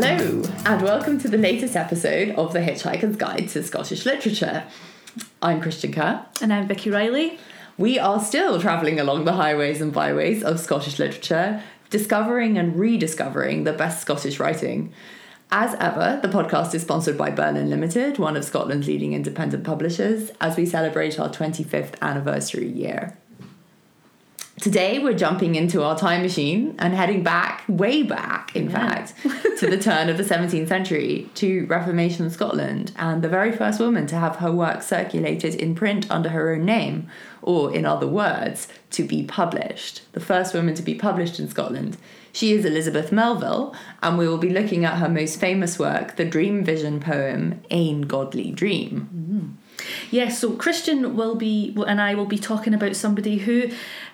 Hello, and welcome to the latest episode of The Hitchhiker's Guide to Scottish Literature. I'm Kristian Kerr. And I'm Vikki Reilly. We are still travelling along the highways and byways of Scottish literature, discovering and rediscovering the best Scottish writing. As ever, the podcast is sponsored by Birlinn Limited, one of Scotland's leading independent publishers, as we celebrate our 25th anniversary year. Today, we're jumping into our time machine and heading back, way back, in Yeah. fact, to the turn of the 17th century to Reformation Scotland and the very first woman to have her work circulated in print under her own name, or in other words, to be published. The first woman to be published in Scotland. She is Elizabeth Melville, and we will be looking at her most famous work, the dream vision poem, Ane Godlie Dreame. Mm-hmm. Yes, so Kristian will be, and I will be talking about somebody who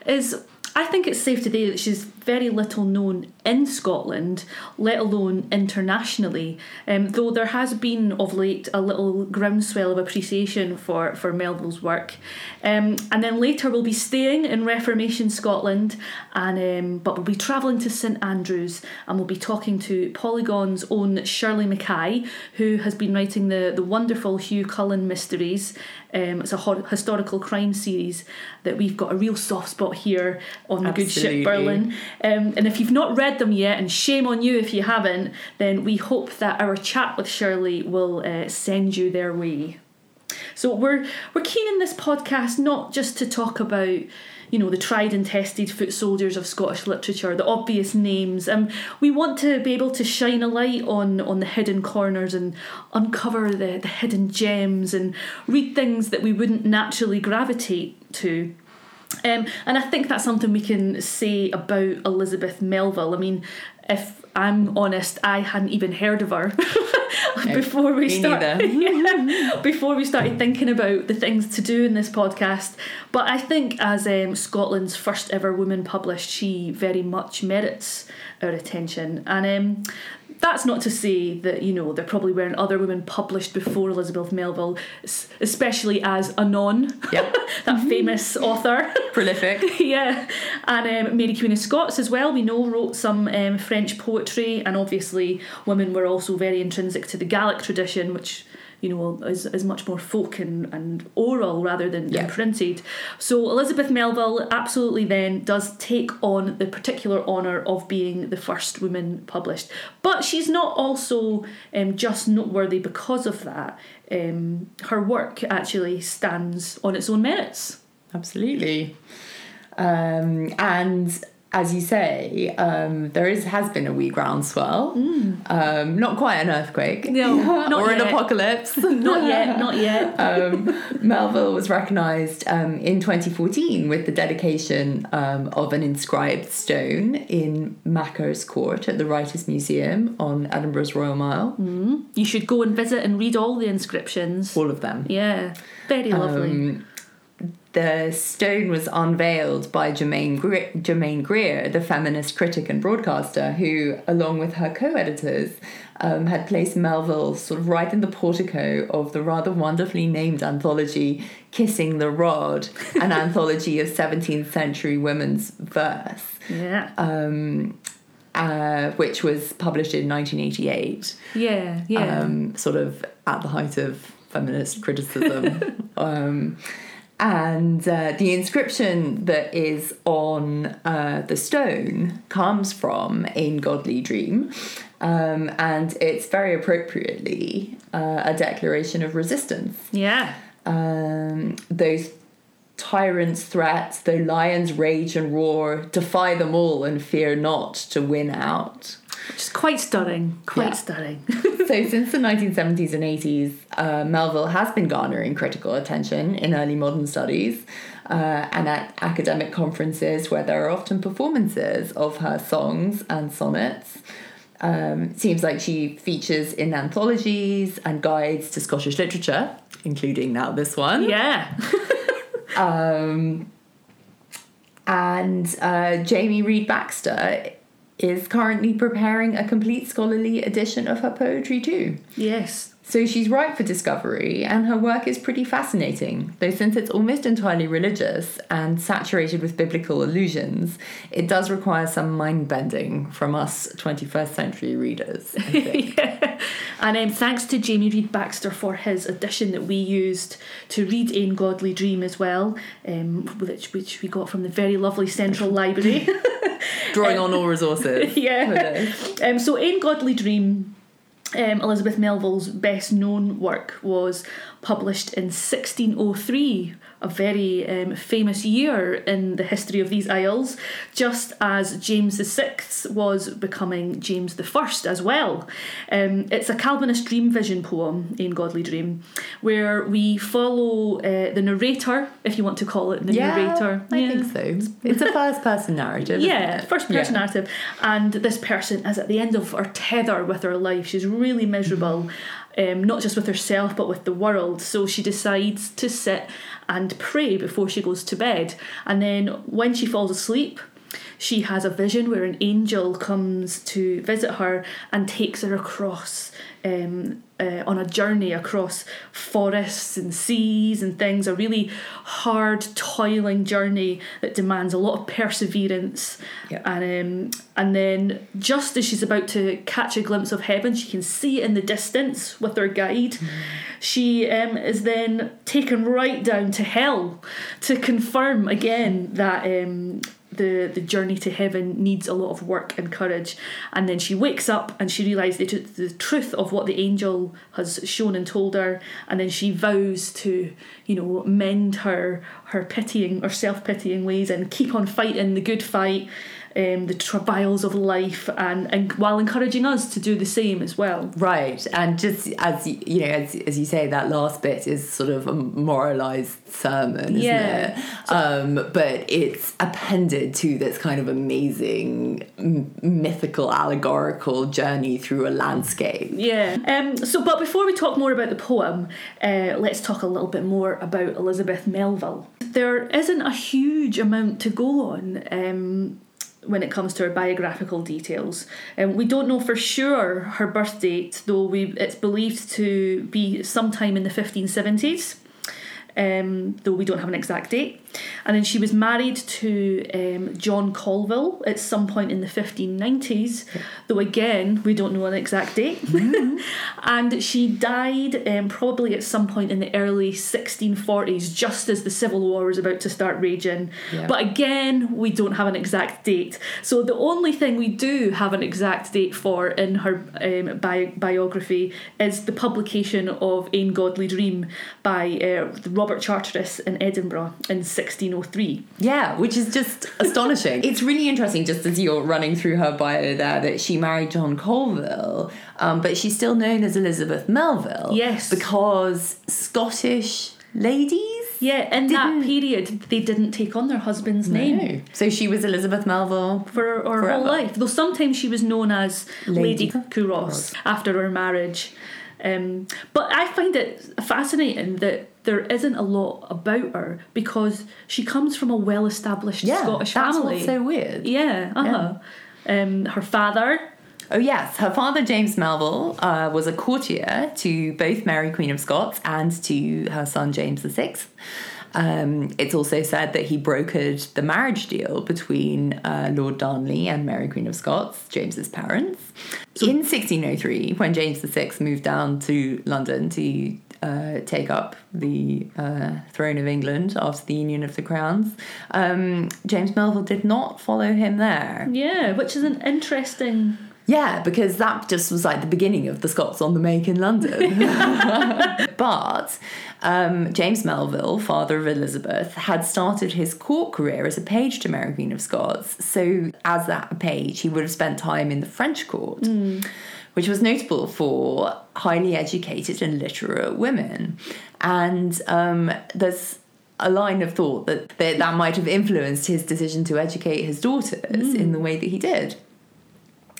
is, I think it's safe to say that she's very little known in Scotland, let alone internationally. Um, though there has been of late a little groundswell of appreciation for, for Melville's work. Um, and then later we'll be staying in Reformation Scotland, and um, but we'll be travelling to St Andrews and we'll be talking to Polygon's own Shirley McKay, who has been writing the, the wonderful Hew Cullen mysteries. Um, it's a ho- historical crime series that we've got a real soft spot here on the good ship Birlinn. Um, and if you've not read them yet, and shame on you if you haven't, then we hope that our chat with Shirley will uh, send you their way. So we're we're keen in this podcast not just to talk about you know the tried and tested foot soldiers of Scottish literature, the obvious names. Um, we want to be able to shine a light on on the hidden corners and uncover the, the hidden gems and read things that we wouldn't naturally gravitate to. Um, and I think that's something we can say about Elizabeth Melville. I mean, if I'm honest, I hadn't even heard of her before we me start. neither. Yeah, before we started thinking about the things to do in this podcast. But I think as um, Scotland's first ever woman published, she very much merits our attention. And um, that's not to say that you know there probably weren't other women published before Elizabeth Melville, especially as Anon, Yep. that famous author. Prolific. yeah, and um, Mary Queen of Scots as well. We know wrote some um, French poetry, and obviously women were also very intrinsic to the Gaelic tradition, which you know is, is much more folk and, and oral rather than, Yeah. printed. So Elizabeth Melville absolutely then does take on the particular honour of being the first woman published, but she's not also um, just noteworthy because of that. Um, her work actually stands on its own merits. Absolutely. Um, and as you say, um, there is has been a wee groundswell. Um, not quite an earthquake. No, not or an apocalypse. Not yet, not yet. um, Melville was recognised um, in 2014 with the dedication um, of an inscribed stone in Makars' Court at the Writers' Museum on Edinburgh's Royal Mile. You should go and visit and read all the inscriptions. All of them. Yeah, very lovely. The stone was unveiled by Germaine, Gre- Germaine Greer, the feminist critic and broadcaster, who, along with her co editors, um, had placed Melville sort of right in the portico of the rather wonderfully named anthology Kissing the Rod, an anthology of 17th century women's verse, yeah, um, uh, which was published in 1988 yeah, yeah. um, sort of at the height of feminist criticism. um, and uh, the inscription that is on uh, the stone comes from Ane Godlie Dreame, um, and it's very appropriately uh, a declaration of resistance. yeah, Um, those tyrants' threats, though lions rage and roar, defy them all and fear not to win out. Which is quite stunning. Quite Yeah. stunning. So, since the 1970s and 80s, uh, Melville has been garnering critical attention in early modern studies uh, and at academic conferences where there are often performances of her songs and sonnets. Um, seems like she features in anthologies and guides to Scottish literature, including now this one. yeah, Um, and uh, Jamie Reid Baxter is currently preparing a complete scholarly edition of her poetry too. Yes. So she's ripe for discovery, and her work is pretty fascinating. Though, since it's almost entirely religious and saturated with biblical allusions, it does require some mind bending from us 21st century readers. Yeah. And um, thanks to Jamie Reid Baxter for his edition that we used to read Ane Godlie Dreame as well, um, which, which we got from the very lovely Central Library. Drawing on all resources. yeah. Um, so, Ane Godlie Dreame, um, Elizabeth Melville's best known work, was published in 1603, a very um, famous year in the history of these isles, just as James VI was becoming James I as well. Um, it's a Calvinist dream vision poem, Ane Godlie Dreame, where we follow uh, the narrator, if you want to call it the Yeah, narrator. I Yeah. think so. It's a first person narrative. Yeah, first person narrative. And this person is at the end of her tether with her life. She's really miserable, um, not just with herself, but with the world. So she decides to sit and pray before she goes to bed. And then when she falls asleep, she has a vision where an angel comes to visit her and takes her across um, uh, on a journey across forests and seas and things, a really hard, toiling journey that demands a lot of perseverance. Yeah. And um, and then just as she's about to catch a glimpse of heaven, she can see it in the distance with her guide. She um, is then taken right down to hell to confirm again that um, the the journey to heaven needs a lot of work and courage. And then she wakes up and she realizes the, the truth of what the angel has shown and told her. And then she vows to, you know, mend her her pitying or self pitying ways and keep on fighting the good fight. Um, the trials of life and, and while encouraging us to do the same as well. Right, and just as you you know, as, as you say, that last bit is sort of a moralized sermon, isn't Yeah. it? Um, but it's appended to this kind of amazing m- mythical, allegorical journey through a landscape. Yeah. Um, so, but before we talk more about the poem, uh, let's talk a little bit more about Elizabeth Melville. There isn't a huge amount to go on. Um, when it comes to her biographical details, um, we don't know for sure her birth date, though we it's believed to be sometime in the fifteen seventies. Um, though we don't have an exact date. And then she was married to um, John Colville at some point in the 1590s, though again, we don't know an exact date. and she died um, probably at some point in the early 1640s, just as the Civil War was about to start raging. Yeah. But again, we don't have an exact date. So the only thing we do have an exact date for in her um, bi- biography is the publication of Ane Godlie Dreame by uh, Robert Charteris in Edinburgh in 1603. Yeah, which is just astonishing. It's really interesting, just as you're running through her bio there, that she married John Colville, um, but she's still known as Elizabeth Melville. Yes. Because Scottish ladies? Yeah, in that Didn't- period, they didn't take on their husband's name. So she was Elizabeth Melville. For her, whole life, though sometimes she was known as Lady, Lady Culross after her marriage. Um, but I find it fascinating that there isn't a lot about her because she comes from a well-established Yeah, Scottish that's family. what's so weird. yeah, uh huh. Um, her father, Oh yes, her father James Melville uh, was a courtier to both Mary Queen of Scots and to her son James VI. Um, it's also said that he brokered the marriage deal between uh, Lord Darnley and Mary Queen of Scots, James's parents. In 1603, when James VI moved down to London to uh, take up the uh, throne of England after the Union of the Crowns, um, James Melville did not follow him there. yeah, which is an interesting. Yeah, because that just was like the beginning of the Scots on the Make in London. but um, James Melville, father of Elizabeth, had started his court career as a page to Mary Queen of Scots. So, as that page, he would have spent time in the French court, which was notable for highly educated and literate women. And um, there's a line of thought that, that that might have influenced his decision to educate his daughters in the way that he did.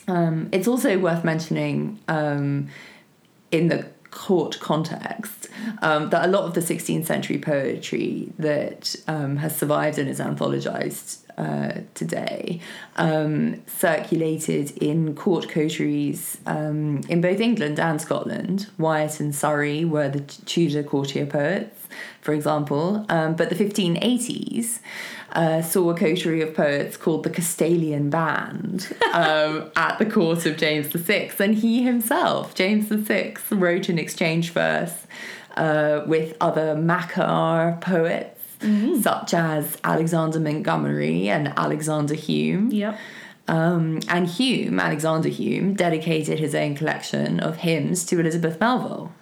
Um, it's also worth mentioning um, in the court context um, that a lot of the 16th century poetry that um, has survived and is anthologized uh, today, um, circulated in court coteries um, in both England and Scotland. Wyatt and Surrey were the Tudor courtier poets, for example, but the 1580s. Uh, saw a coterie of poets called the Castalian Band um, at the court of James VI. And he himself, James VI, wrote an exchange verse uh, with other Makar poets mm-hmm. such as Alexander Montgomerie and Alexander Hume. Yep. Um, and Hume, Alexander Hume, dedicated his own collection of hymns to Elizabeth Melville.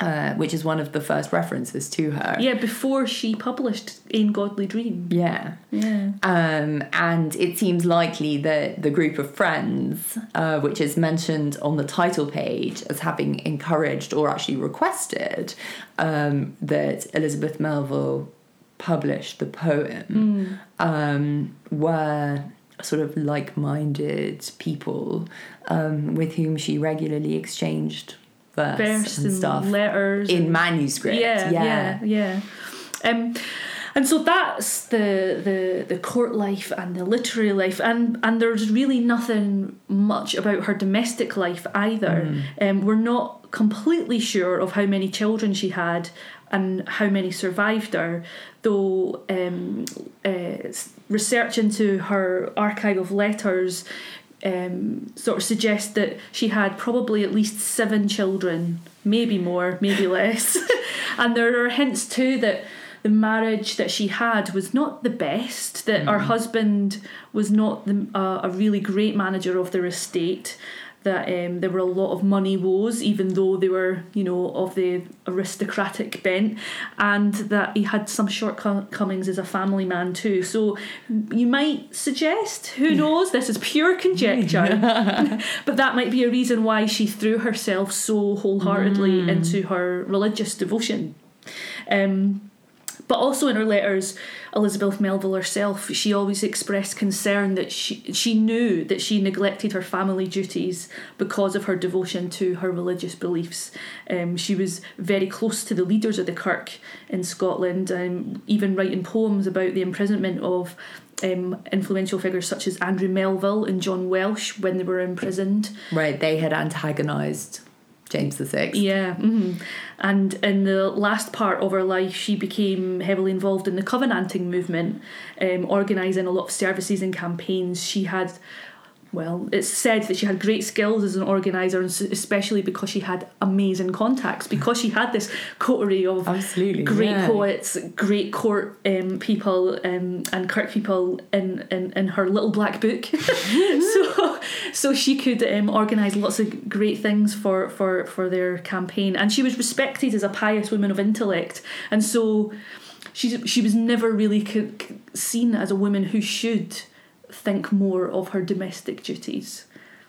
Uh, which is one of the first references to her. Yeah, before she published Ane Godlie Dreame. Yeah. Yeah. Um, and it seems likely that the group of friends, uh, which is mentioned on the title page as having encouraged or actually requested um, that Elizabeth Melville publish the poem, mm. um, were sort of like minded people um, with whom she regularly exchanged verse, verse and, and, stuff letters in manuscript. Yeah, yeah, yeah. yeah. Um, and so that's the, the the court life and the literary life, and and there's really nothing much about her domestic life either. Mm. Um, we're not completely sure of how many children she had and how many survived her, though um, uh, research into her archive of letters um, sort of suggest that she had probably at least seven children, maybe more, maybe less. and there are hints too that the marriage that she had was not the best, that mm. her husband was not the, uh, a really great manager of their estate, that um, there were a lot of money woes, even though they were, you know, of the aristocratic bent, and that he had some shortcomings as a family man too. So you might suggest, who knows, this is pure conjecture, but that might be a reason why she threw herself so wholeheartedly mm. into her religious devotion. Um, but also in her letters, Elizabeth Melville herself, she always expressed concern that she she knew that she neglected her family duties because of her devotion to her religious beliefs. Um, she was very close to the leaders of the Kirk in Scotland, um, even writing poems about the imprisonment of um, influential figures such as Andrew Melville and John Welsh when they were imprisoned. Right, they had antagonised James the Sixth. Yeah, mm-hmm. and in the last part of her life, she became heavily involved in the Covenanting movement, um, organising a lot of services and campaigns. She had well, it's said that she had great skills as an organizer, and especially because she had amazing contacts. Because she had this coterie of Absolutely, great yeah. poets, great court um, people, um, and Kirk people in, in, in her little black book. so so she could um, organize lots of great things for, for for their campaign, and she was respected as a pious woman of intellect, and so she she was never really seen as a woman who should think more of her domestic duties,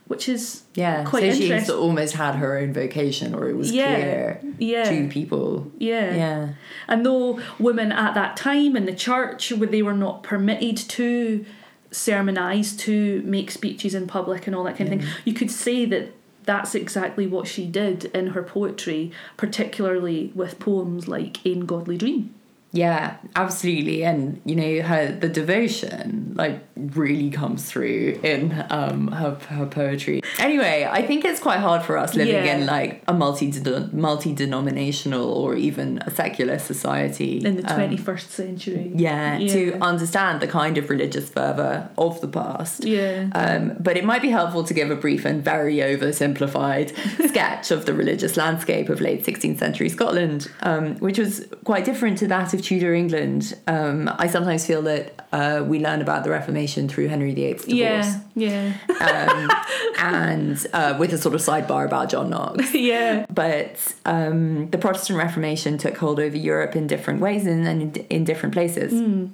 which is yeah. quite so she's almost had her own vocation, or it was yeah, clear yeah. to people. Yeah, yeah. And though women at that time in the church, where they were not permitted to sermonize, to make speeches in public, and all that kind of thing, you could say that that's exactly what she did in her poetry, particularly with poems like Ane Godlie Dreame. Yeah, absolutely. And you know, her the devotion like really comes through in um her, her poetry. Anyway, I think it's quite hard for us living yeah. in like a multi multi denominational or even a secular society in the twenty first um, century. Yeah, yeah, to understand the kind of religious fervor of the past. Yeah. Um, but it might be helpful to give a brief and very oversimplified sketch of the religious landscape of late sixteenth century Scotland, um, which was quite different to that of of Tudor England, um, I sometimes feel that uh, we learn about the Reformation through Henry VIII's divorce. Yeah, yeah. Um, and uh, with a sort of sidebar about John Knox. yeah. But um, the Protestant Reformation took hold over Europe in different ways and, in, in different places. Mm.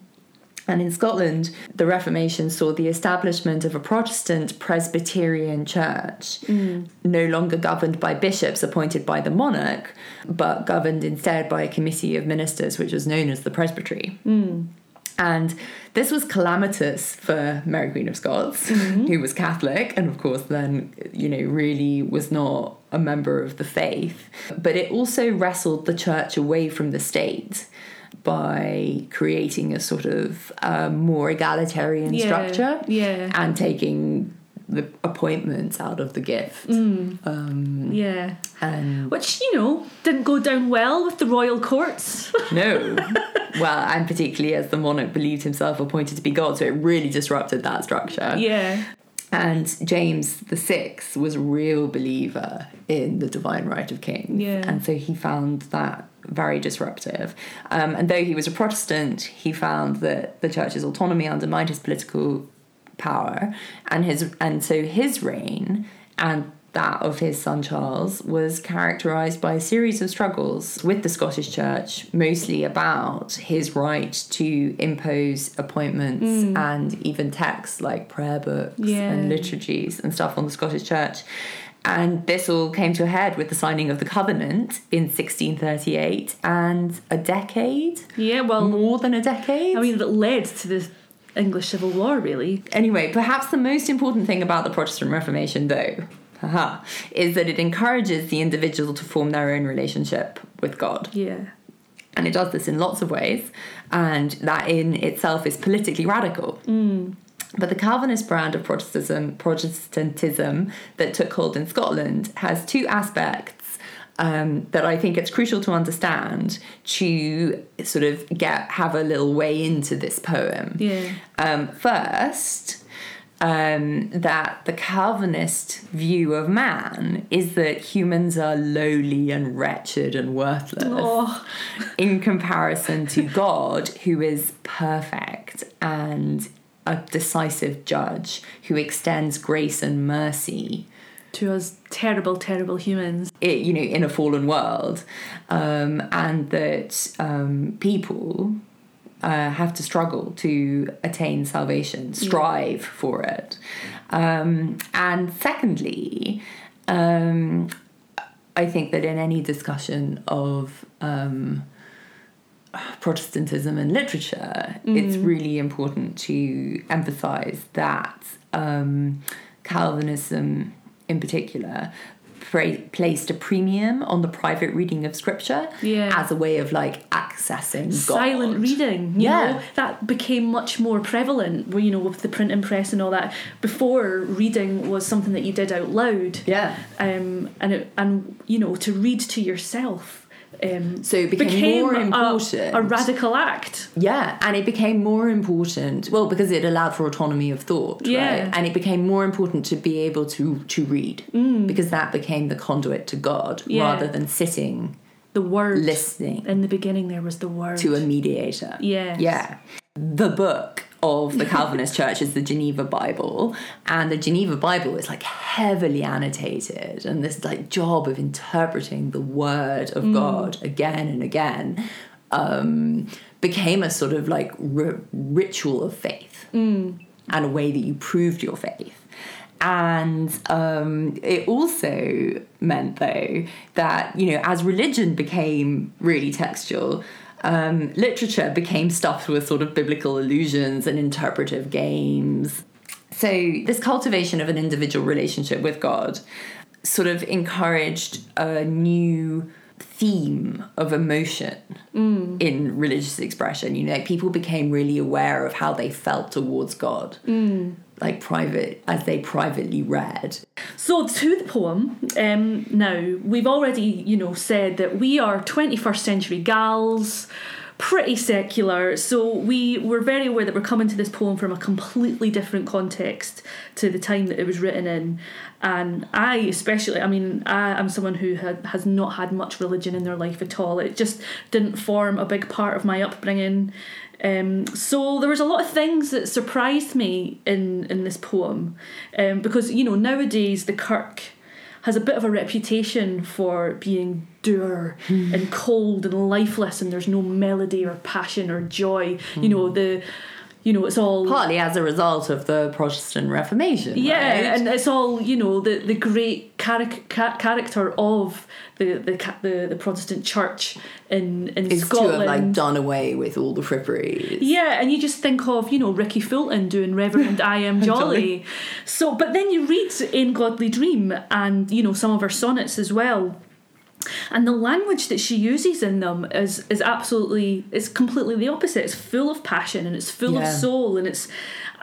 And in Scotland, the Reformation saw the establishment of a Protestant Presbyterian church, mm. no longer governed by bishops appointed by the monarch, but governed instead by a committee of ministers, which was known as the Presbytery. Mm. And this was calamitous for Mary Queen of Scots, mm-hmm. who was Catholic and, of course, then, you know, really was not a member of the faith. But it also wrestled the church away from the state by creating a sort of um, more egalitarian Yeah, structure yeah. and taking the appointments out of the gift. Mm. Um, Yeah. and Which, you know, didn't go down well with the royal courts. no, well, and particularly as the monarch believed himself appointed to be God, so it really disrupted that structure. yeah. And James the Sixth was a real believer in the divine right of kings, Yeah. and so he found that very disruptive. Um, and though he was a Protestant, he found that the church's autonomy undermined his political power, and his and so his reign and that of his son Charles was characterized by a series of struggles with the Scottish Church, mostly about his right to impose appointments and even texts like prayer books Yeah. and liturgies and stuff on the Scottish Church. And this all came to a head with the signing of the Covenant in 1638 and a decade, Yeah, well, more than a decade. I mean, that led to the English Civil War, really. Anyway, perhaps the most important thing about the Protestant Reformation, though, haha, is that it encourages the individual to form their own relationship with God. Yeah. And it does this in lots of ways, and that in itself is politically radical. Mm. But the Calvinist brand of Protestantism, Protestantism that took hold in Scotland has two aspects um, that I think it's crucial to understand to sort of get have a little way into this poem. Yeah. Um, first, um, that the Calvinist view of man is that humans are lowly and wretched and worthless Oh, in comparison to God, who is perfect and a decisive judge who extends grace and mercy. to us terrible, terrible humans. It, you know, in a fallen world, um, and that um, people uh, have to struggle to attain salvation, strive for it. Um, and secondly, um, I think that in any discussion of um, Protestantism and literature, it's really important to emphasize that um, Calvinism, in particular, pra- placed a premium on the private reading of scripture Yeah. as a way of like accessing God. Silent reading, you Yeah. know, that became much more prevalent, you know, with the printing press and all that. Before, reading was something that you did out loud. Yeah. Um, and, it, and, you know, to read to yourself. Um, So it became, more a- important. A, radical act. Yeah, and it became more important. Well, because it allowed for autonomy of thought, Yeah. right? And it became more important to be able to to read because that became the conduit to God Mm. Yeah. rather than sitting The word. listening In the beginning, there was the word. to a mediator. Yeah, Yeah. The book of the Calvinist Church is the Geneva Bible, and the Geneva Bible is like heavily annotated, and this like job of interpreting the Word of God again and again um, became a sort of like ri- ritual of faith. And a way that you proved your faith. And um, it also meant, though, that, you know, as religion became really textual, um, literature became stuffed with sort of biblical allusions and interpretive games. So, this cultivation of an individual relationship with God sort of encouraged a new theme of emotion in religious expression. You know, like people became really aware of how they felt towards God, like private as they privately read. So to the poem, um, now we've already, you know, said that we are 21st century gals, pretty secular. So we were very aware that we're coming to this poem from a completely different context to the time that it was written in. And I, especially, I mean, I am someone who had, has not had much religion in their life at all. It just didn't form a big part of my upbringing. Um, so there was a lot of things that surprised me in in this poem, um, because you know nowadays the Kirk has a bit of a reputation for being dour and cold and lifeless, and there's no melody or passion or joy. You know the, you know it's all Partly as a result of the Protestant Reformation. yeah, right? and it's all you know the the great ca- character of the the ca- the, the Protestant Church in in is to Scotland. have like done away with all the fripperies. Yeah, and you just think of, you know, Rikki Fulton doing Reverend I Am Jolly. So, but then you read Ane Godlie Dreame and, you know, some of her sonnets as well. And the language that she uses in them is is absolutely it's completely the opposite it's full of passion and it's full Yeah. of soul and it's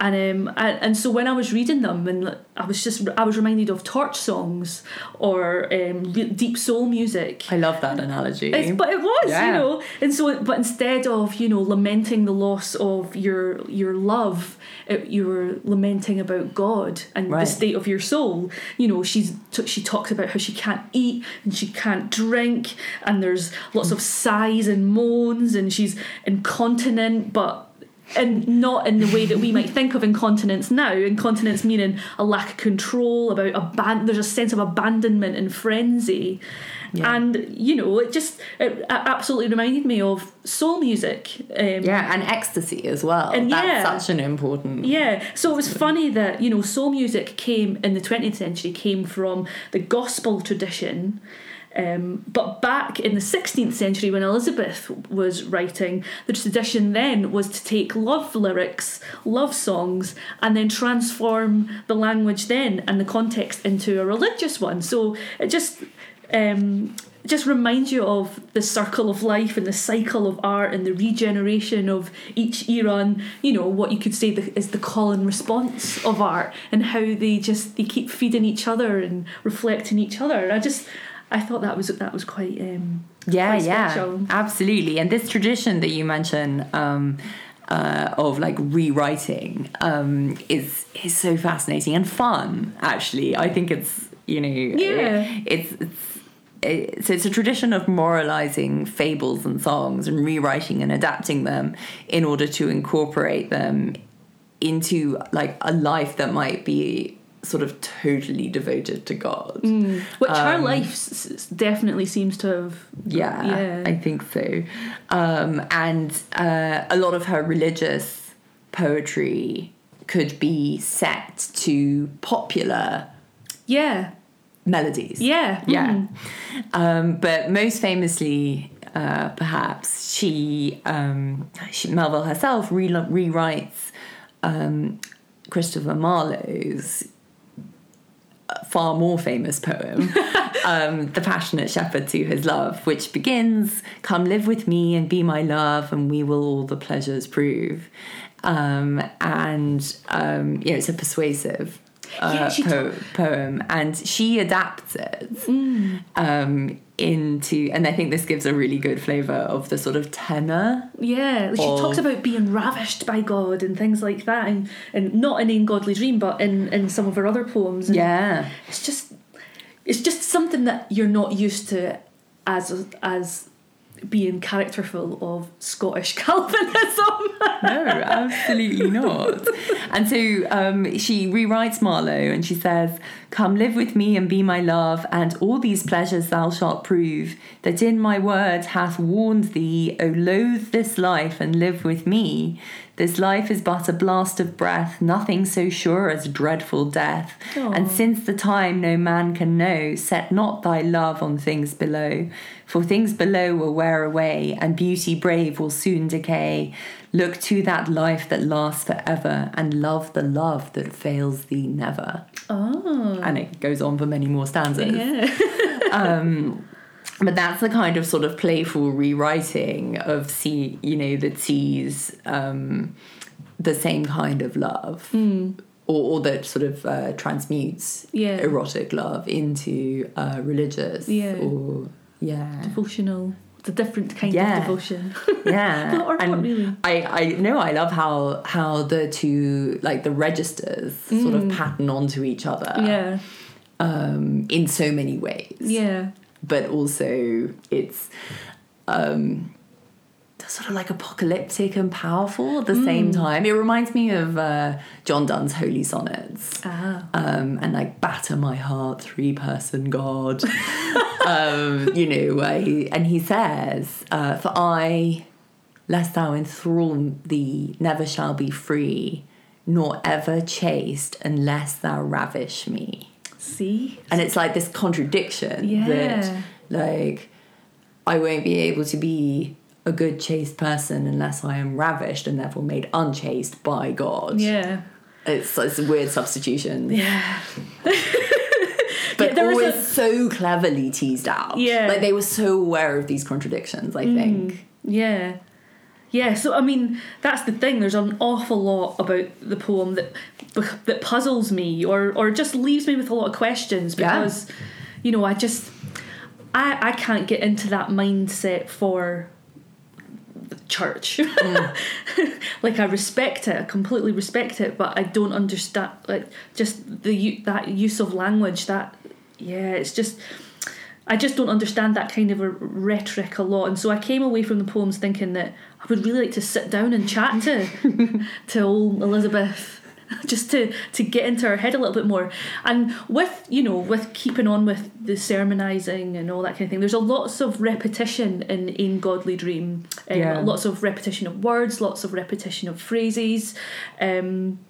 and um and, and so when I was reading them and I was just I was reminded of torch songs or um, re- deep soul music I love that analogy. it's, but it was, Yeah. you know, and so, but instead of you know lamenting the loss of your your love, it, you were lamenting about God and Right. the state of your soul. You know, she's t- she talks about how she can't eat and she can't drink, and there's lots of sighs and moans, and she's incontinent, but. And not in the way that we might think of incontinence now. Incontinence meaning a lack of control, about aban- there's a sense of abandonment and frenzy. Yeah. And you know, it just it absolutely reminded me of soul music. Um, yeah, and ecstasy as well. And That's yeah. such an important. yeah, so it was funny that you know soul music came in the 20th century came from the gospel tradition, um, but back in the 16th century when Elizabeth was writing, the tradition then was to take love lyrics, love songs, and then transform the language then and the context into a religious one. So it just um, just reminds you of the circle of life and the cycle of art and the regeneration of each era and you know what you could say the, is the call and response of art and how they just they keep feeding each other and reflecting each other i just i thought that was that was quite um yeah quite yeah absolutely and this tradition that you mention um uh, of like rewriting um, is is so fascinating and fun. Actually, I think it's you know Yeah. it's it's it, so it's a tradition of moralizing fables and songs and rewriting and adapting them in order to incorporate them into like a life that might be sort of totally devoted to God. which her Um, life s- s- definitely seems to have Yeah, Yeah. I think so. Um, and uh, a lot of her religious poetry could be set to popular yeah melodies. yeah Yeah. mm. Um, but most famously, uh, perhaps, she, um, she, Melville herself, re- rewrites um, Christopher Marlowe's far more famous poem, um, The Passionate Shepherd to His Love, which begins, Come live with me and be my love, and we will all the pleasures prove. Um, and, um, you know, it's a persuasive uh, Yeah, she po- poem, and she adapts it um, into, and I think this gives a really good flavour of the sort of tenor. Yeah, she of- talks about being ravished by God and things like that, and, and not in In Godly Dream, but in, in some of her other poems. And Yeah. it's just it's just something that you're not used to as as being characterful of Scottish Calvinism. No, absolutely not. And so um, she rewrites Marlowe and she says, Come live with me and be my love, and all these pleasures thou shalt prove, that in my words hath warned thee, O loathe this life and live with me. This life is but a blast of breath, nothing so sure as dreadful death. And since the time no man can know, set not thy love on things below. For things below will wear away, and beauty brave will soon decay. Look to that life that lasts forever, and love the love that fails thee never. oh, And it goes on for many more stanzas. yeah. Um, but that's the kind of sort of playful rewriting of see, you know, that sees um, the same kind of love. Or, or that sort of uh, transmutes Yeah. erotic love into uh, religious Yeah. or yeah Devotional. It's a different kind Yeah. of devotion. yeah or not and really. I I know I love how how the two like the registers sort of pattern onto each other Mm. yeah. um in so many ways Yeah. But also it's um sort of like apocalyptic and powerful at the same Mm. time. It reminds me of uh, John Donne's Holy Sonnets. Ah. Um, and like batter my heart, three person God. um, you know, where he, and he says, uh, For I, lest thou enthrall thee, never shall be free, nor ever chaste unless thou ravish me See? and it's like this contradiction Yeah. that like I won't be able to be a good chaste person unless I am ravished and therefore made unchaste by God. Yeah. It's, it's a weird substitution. Yeah. but Yeah, always a- so cleverly teased out. Yeah. like they were so aware of these contradictions. I mm. think. Yeah. Yeah, so I mean that's the thing. There's an awful lot about the poem that that puzzles me, or or just leaves me with a lot of questions Yeah. because, you know, I just I I can't get into that mindset for the church. Mm. like I respect it, I completely respect it, but I don't understand like just the that use of language. That yeah, it's just. I just don't understand that kind of a rhetoric a lot, and so I came away from the poems thinking that I would really like to sit down and chat to to old Elizabeth, just to to get into her head a little bit more. And with you know with keeping on with the sermonizing and all that kind of thing, there's a lots of repetition in Ane Godlie Dreame, um, Yeah. lots of repetition of words, lots of repetition of phrases. Um,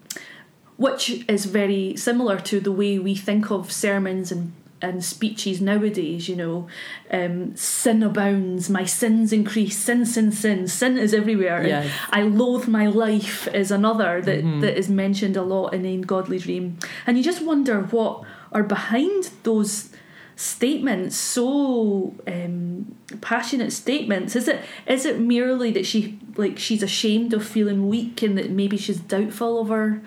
which is very similar to the way we think of sermons and and speeches nowadays, you know, um, sin abounds, my sins increase, sin, sin, sin, sin is everywhere. Yes. I loathe my life is another that, that is mentioned a lot in Ane Godlie Dreame. And you just wonder what are behind those statements, so um, passionate statements. Is it is it merely that she like she's ashamed of feeling weak and that maybe she's doubtful of her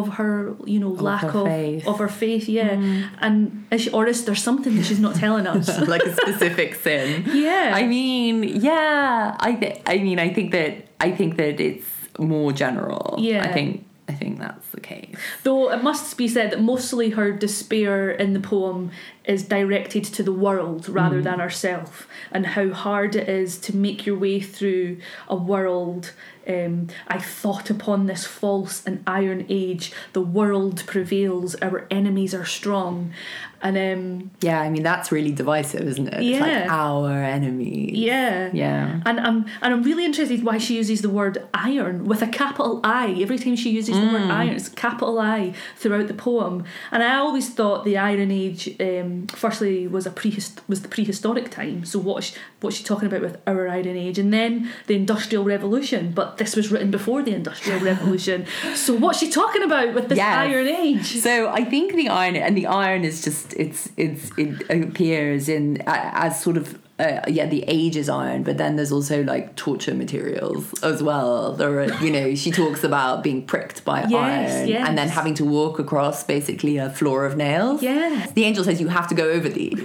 of her you know lack her of faith. Mm. of her faith yeah and is she, or is there something that she's not telling us like a specific sin. yeah I mean, yeah. I th- I mean, I think that I think that it's more general. Yeah. I think I think that's the case. Though it must be said that mostly her despair in the poem is directed to the world Mm. rather than herself, and how hard it is to make your way through a world. Um, I thought upon this false and iron age, the world prevails, our enemies are strong. And um, Yeah, I mean that's really divisive, isn't it? It's like Yeah. our enemy. yeah. Yeah. And I'm and I'm really interested why she uses the word iron with a capital I. Every time she uses the Mm. word iron, it's capital I throughout the poem. And I always thought the Iron Age, um, firstly, was a prehist- was the prehistoric time. So what she, what's she talking about with our Iron Age? And then the Industrial Revolution. But this was written before the Industrial Revolution. So what's she talking about with this Yes. Iron Age? So I think the iron and the iron is just it's it's it appears in as sort of uh, yeah the age is iron, but then there's also like torture materials as well. There are you know she talks about being pricked by Yes, iron yes. and then having to walk across basically a floor of nails. Yeah. The angel says you have to go over these,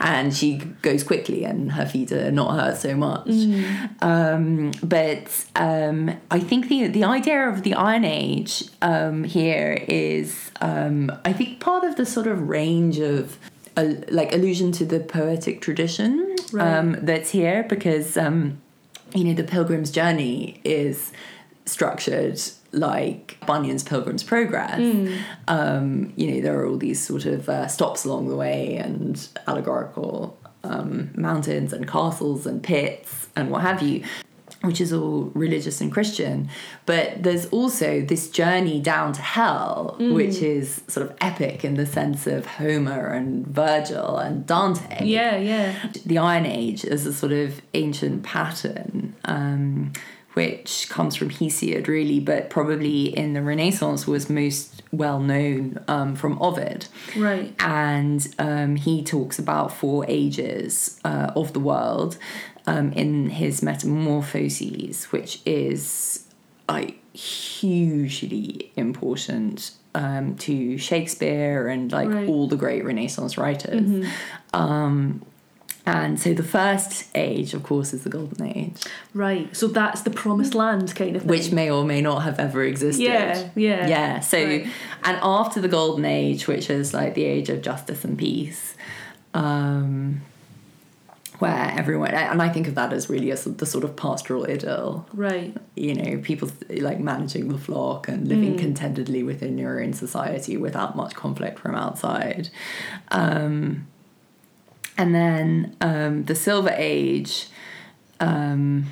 and she goes quickly, and her feet are not hurt so much. Um, but um, I think the the idea of the Iron Age um, here is, um, I think, part of the sort of range of. Like allusion to the poetic tradition Right. um, that's here because um, you know the pilgrim's journey is structured like bunyan's pilgrim's progress. Um, you know there are all these sort of uh, stops along the way and allegorical um, mountains and castles and pits and what have you which is all religious and christian but there's also this journey down to hell which is sort of epic in the sense of homer and virgil and dante Yeah, yeah. the Iron Age is a sort of ancient pattern, um, which comes from Hesiod, really, but probably in the Renaissance was most well known um, from Ovid. Right. And um, he talks about four ages uh, of the world um, in his Metamorphoses, which is like hugely important um, to Shakespeare and like Right. all the great Renaissance writers. Um, and so the first age, of course, is the Golden Age, Right. So that's the promised land kind of thing. which may or may not have ever existed. Yeah, yeah. Yeah. So, Right. and after the Golden Age, which is like the age of justice and peace, um, where everyone, and I think of that as really as the sort of pastoral idyll. Right. You know, people like managing the flock and living contentedly within your own society without much conflict from outside. Um, and then um, the Silver Age, um,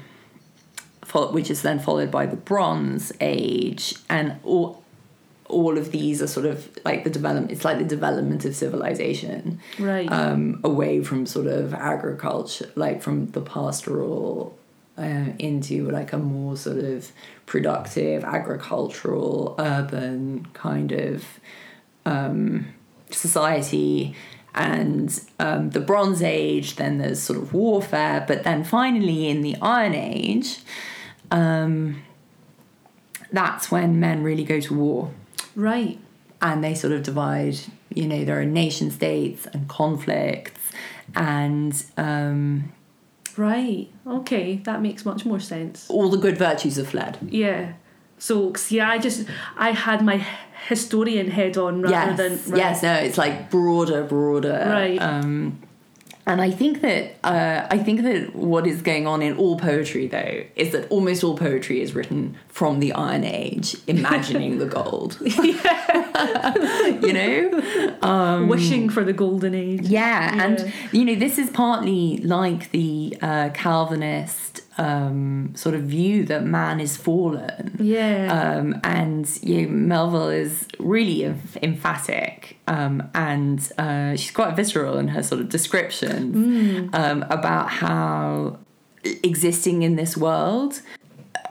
which is then followed by the Bronze Age, and all all of these are sort of like the development. It's like the development of civilization Right. um, away from sort of agriculture, like from the pastoral uh, into like a more sort of productive, agricultural, urban kind of um, society and um, the Bronze Age, then there's sort of warfare, but then finally in the Iron Age, um, that's when men really go to war Right. and they sort of divide. You know, there are nation states and conflicts, and um, Right. Okay, that makes much more sense. all the good virtues have fled. Yeah. So yeah, I just I had my historian head on rather yes, than right. yes, no, it's like broader, broader. Right. Um, and I think that uh, I think that what is going on in all poetry, though, is that almost all poetry is written from the Iron Age, imagining the gold. you know, wishing for the golden age. yeah, Yeah. and you know this is partly like the uh, Calvinist um, sort of view that man is fallen. Yeah. Um, and you know, Melville is really emphatic um, and uh, she's quite visceral in her sort of descriptions um, about how existing in this world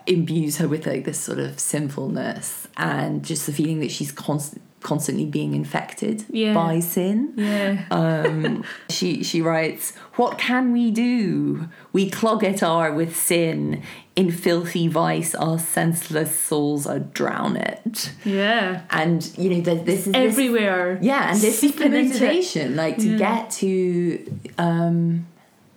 imbues her with like this sort of sinfulness and just the feeling that she's const- constantly being infected Yeah. by sin. yeah. Um, she she writes, "What can we do? We clog it are with sin. In filthy vice, our senseless souls are drowned." It. Yeah. And you know, there's this is this, Everywhere. yeah, and this is the seeping into it. motivation, like to Yeah. get to um,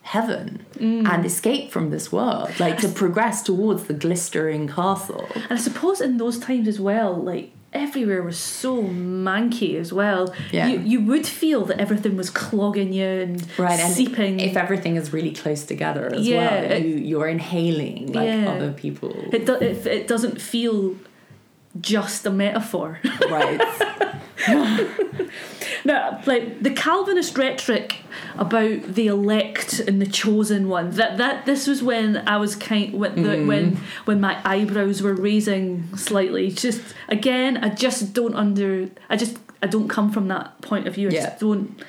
heaven Mm. and escape from this world, like to progress towards the glistering castle. And I suppose in those times as well, like everywhere was so manky as well. Yeah. You you would feel that everything was clogging you and Right, and seeping. if everything is really close together as Yeah, well, it- you, you're inhaling like Yeah. other people. it, do, it it doesn't feel just a metaphor. right. No, like the Calvinist rhetoric about the elect and the chosen one. That that this was when I was kind when the, Mm. when when my eyebrows were raising slightly. Just again, I just don't under. I just I don't come from that point of view. I Yeah. just don't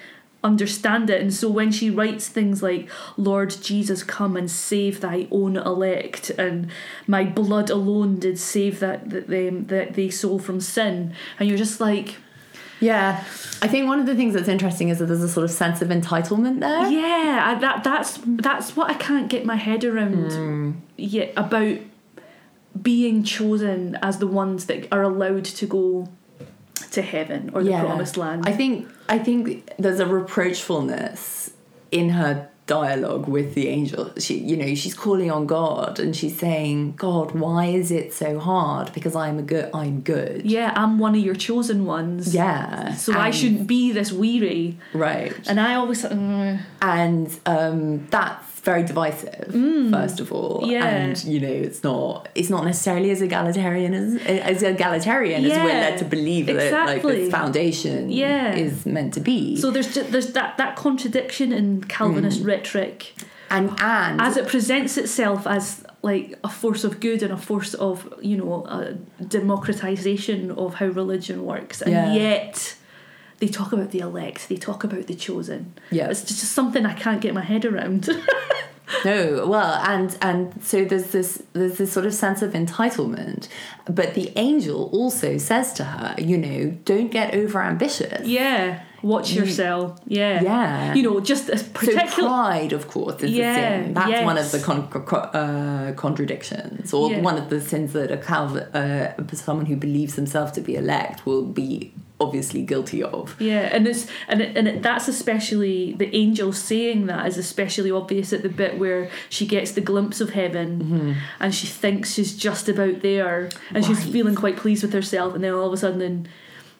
understand it. And so when she writes things like "Lord Jesus, come and save Thy own elect," and "My blood alone did save that that them that they soul from sin," and you're just like. Yeah, I think one of the things that's interesting is that there's a sort of sense of entitlement there. Yeah, I, that that's that's what I can't get my head around Hmm. yet about being chosen as the ones that are allowed to go to heaven or the Yeah. promised land. I think I think there's a reproachfulness in her dialogue with the angel. She, you know, she's calling on God and she's saying, "God, why is it so hard? Because I'm a good. I'm good. yeah, I'm one of your chosen ones. Yeah. So I shouldn't be this weary. Right. And I always mm, and um, that's very divisive first of all Mm. Yeah. and you know it's not it's not necessarily as egalitarian as as egalitarian as we're led to believe that like exactly. this foundation Yeah. is meant to be so there's just, there's that that contradiction in Calvinist rhetoric and and as it presents itself as like a force of good and a force of you know a democratization of how religion works and Yeah. yet they talk about the elect they talk about the chosen Yeah. it's just something i can't get my head around No, well, and and so there's this there's this sort of sense of entitlement, but the angel also says to her, you know, don't get over ambitious. yeah watch You- yourself yeah Yeah. you know just a So particular pride, of course, is Yeah, a sin. That's one of the con- co- uh, contradictions, or Yeah. one of the sins that a Calv- uh, someone who believes himself to be elect will be obviously guilty of. Yeah, and it's and it, and it, that's especially the angel saying that is especially obvious at the bit where she gets the glimpse of heaven, and she thinks she's just about there, and she's feeling quite pleased with herself, and then all of a sudden,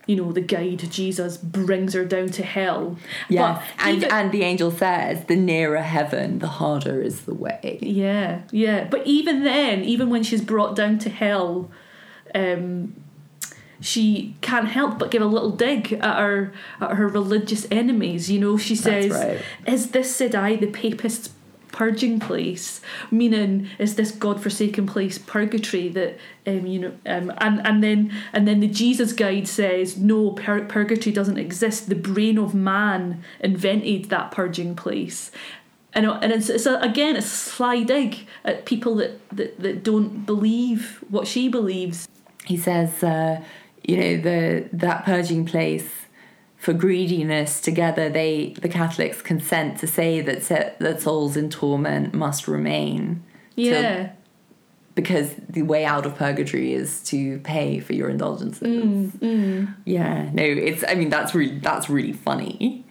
you know, the guide Jesus brings her down to hell. Yeah, But and even- and the angel says, "The nearer heaven, the harder is the way." yeah, yeah, but even then, even when she's brought down to hell, um. She can't help but give a little dig at her at her religious enemies. You know, she says, right. Is this, said I, the papists' purging place? Meaning, is this God-forsaken place purgatory that um, you know? Um, and and then and then the Jesus guide says, no, pur- purgatory doesn't exist. The brain of man invented that purging place. And, and it's, it's a, again it's a sly dig at people that, that, that don't believe what she believes. He says, uh, "You know, the that purging place." for greediness together they the Catholics consent to say that se- that souls in torment must remain Yeah. because the way out of purgatory is to pay for your indulgences. Mm, Yeah, no, it's I mean that's really that's really funny.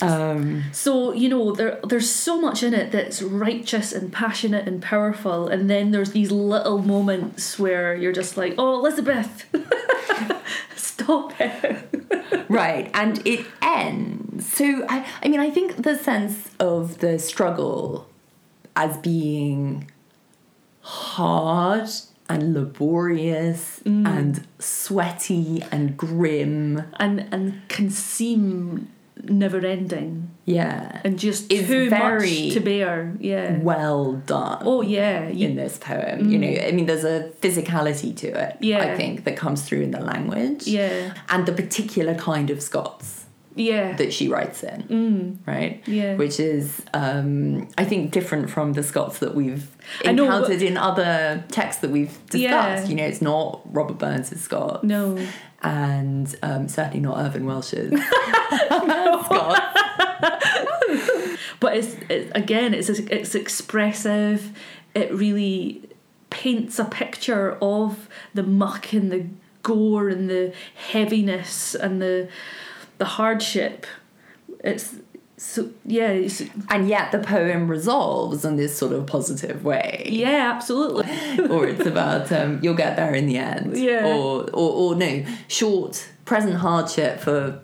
Um So you know there there's so much in it that's righteous and passionate and powerful, and then there's these little moments where you're just like, oh Elizabeth, stop it. right and it ends so I, I mean i think the sense of the struggle as being hard and laborious and sweaty and grim and and can seem never ending yeah and just It's too much to bear. Yeah. well done Oh yeah. You, in this poem you mm. know i mean there's a physicality to it Yeah. i think that comes through in the language yeah. and the particular kind of scots Yeah. that she writes in Mm, right yeah. which is um, I think different from the Scots that we've I know, encountered in other texts that we've discussed. Yeah. You know, it's not Robert Burns' Scots, no. and um, certainly not Irvine Welsh's Scots. but it's it, again it's it's expressive it really paints a picture of the muck and the gore and the heaviness and the the hardship it's so yeah it's, And yet the poem resolves in this sort of positive way. yeah absolutely or it's about um, you'll get there in the end. Yeah. Or, or, or no, short present hardship for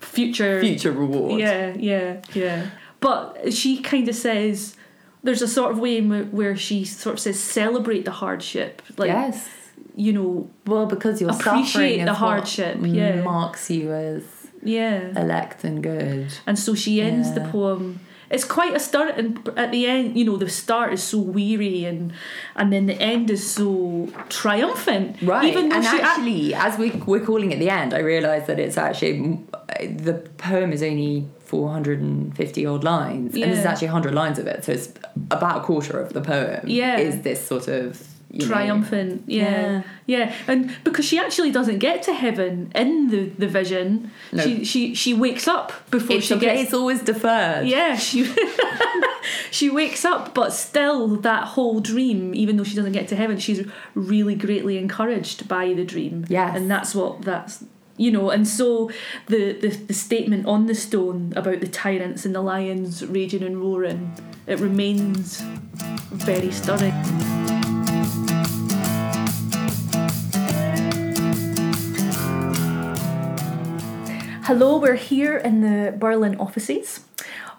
future future reward. yeah yeah yeah but she kind of says there's a sort of way where she sort of says celebrate the hardship like yes. you know Well, because your Appreciate suffering the hardship, yeah. marks you as yeah elect and good. And so she ends the poem. It's quite a start, and at the end, you know, the start is so weary, and and then the end is so triumphant. Right, Even and actually, as we we're calling it the end, I realise that it's actually the poem is only four hundred and fifty odd lines, and this is Yeah. actually hundred lines of it, so it's about a quarter of the poem. Yeah. is this sort of triumphant, yeah. Yeah. yeah, and because she actually doesn't get to heaven in the the vision, No. she she she wakes up before It's she okay. gets It's always deferred. Yeah, she she wakes up, but still that whole dream, even though she doesn't get to heaven, she's really greatly encouraged by the dream. Yes. and that's what that's you know. And so the the, the statement on the stone about the tyrants and the lions raging and roaring, it remains very stirring. Hello, we're here in the Birlinn offices.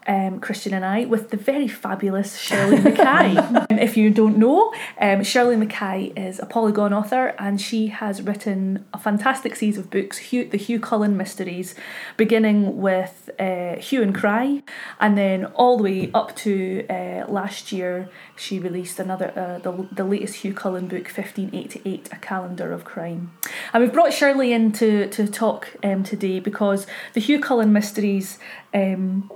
Um, Kristian and I, with the very fabulous Shirley McKay. Um, if you don't know, um, Shirley McKay is a Polygon author and she has written a fantastic series of books, Hew, the Hew Cullen Mysteries, beginning with uh, Hue and Cry, and then all the way up to uh, last year, she released another, uh, the, the latest Hew Cullen book, 1588, A Calendar of Crime. And we've brought Shirley in to, to talk um, today because the Hew Cullen Mysteries um,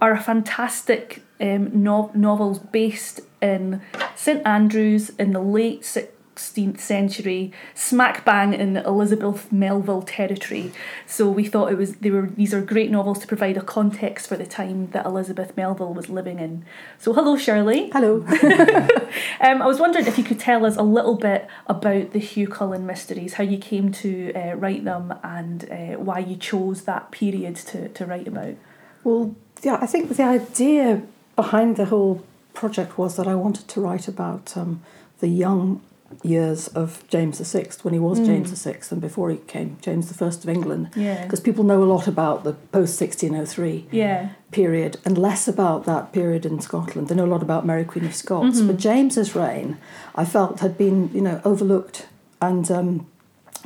are a fantastic um, no- novels based in St Andrews in the late 16th century, smack bang in Elizabeth Melville territory. So we thought it was they were these are great novels to provide a context for the time that Elizabeth Melville was living in. So hello Shirley. Hello. Um, I was wondering if you could tell us a little bit about the Hew Cullen mysteries, how you came to uh, write them, and uh, why you chose that period to, to write about. well, yeah, I think the idea behind the whole project was that I wanted to write about um, the young years of James VI when he was James VI and before he became James I of England. Yeah. Because people know a lot about the post 1603 Yeah. period and less about that period in Scotland. They know a lot about Mary Queen of Scots, but James's reign, I felt, had been you know overlooked, and um,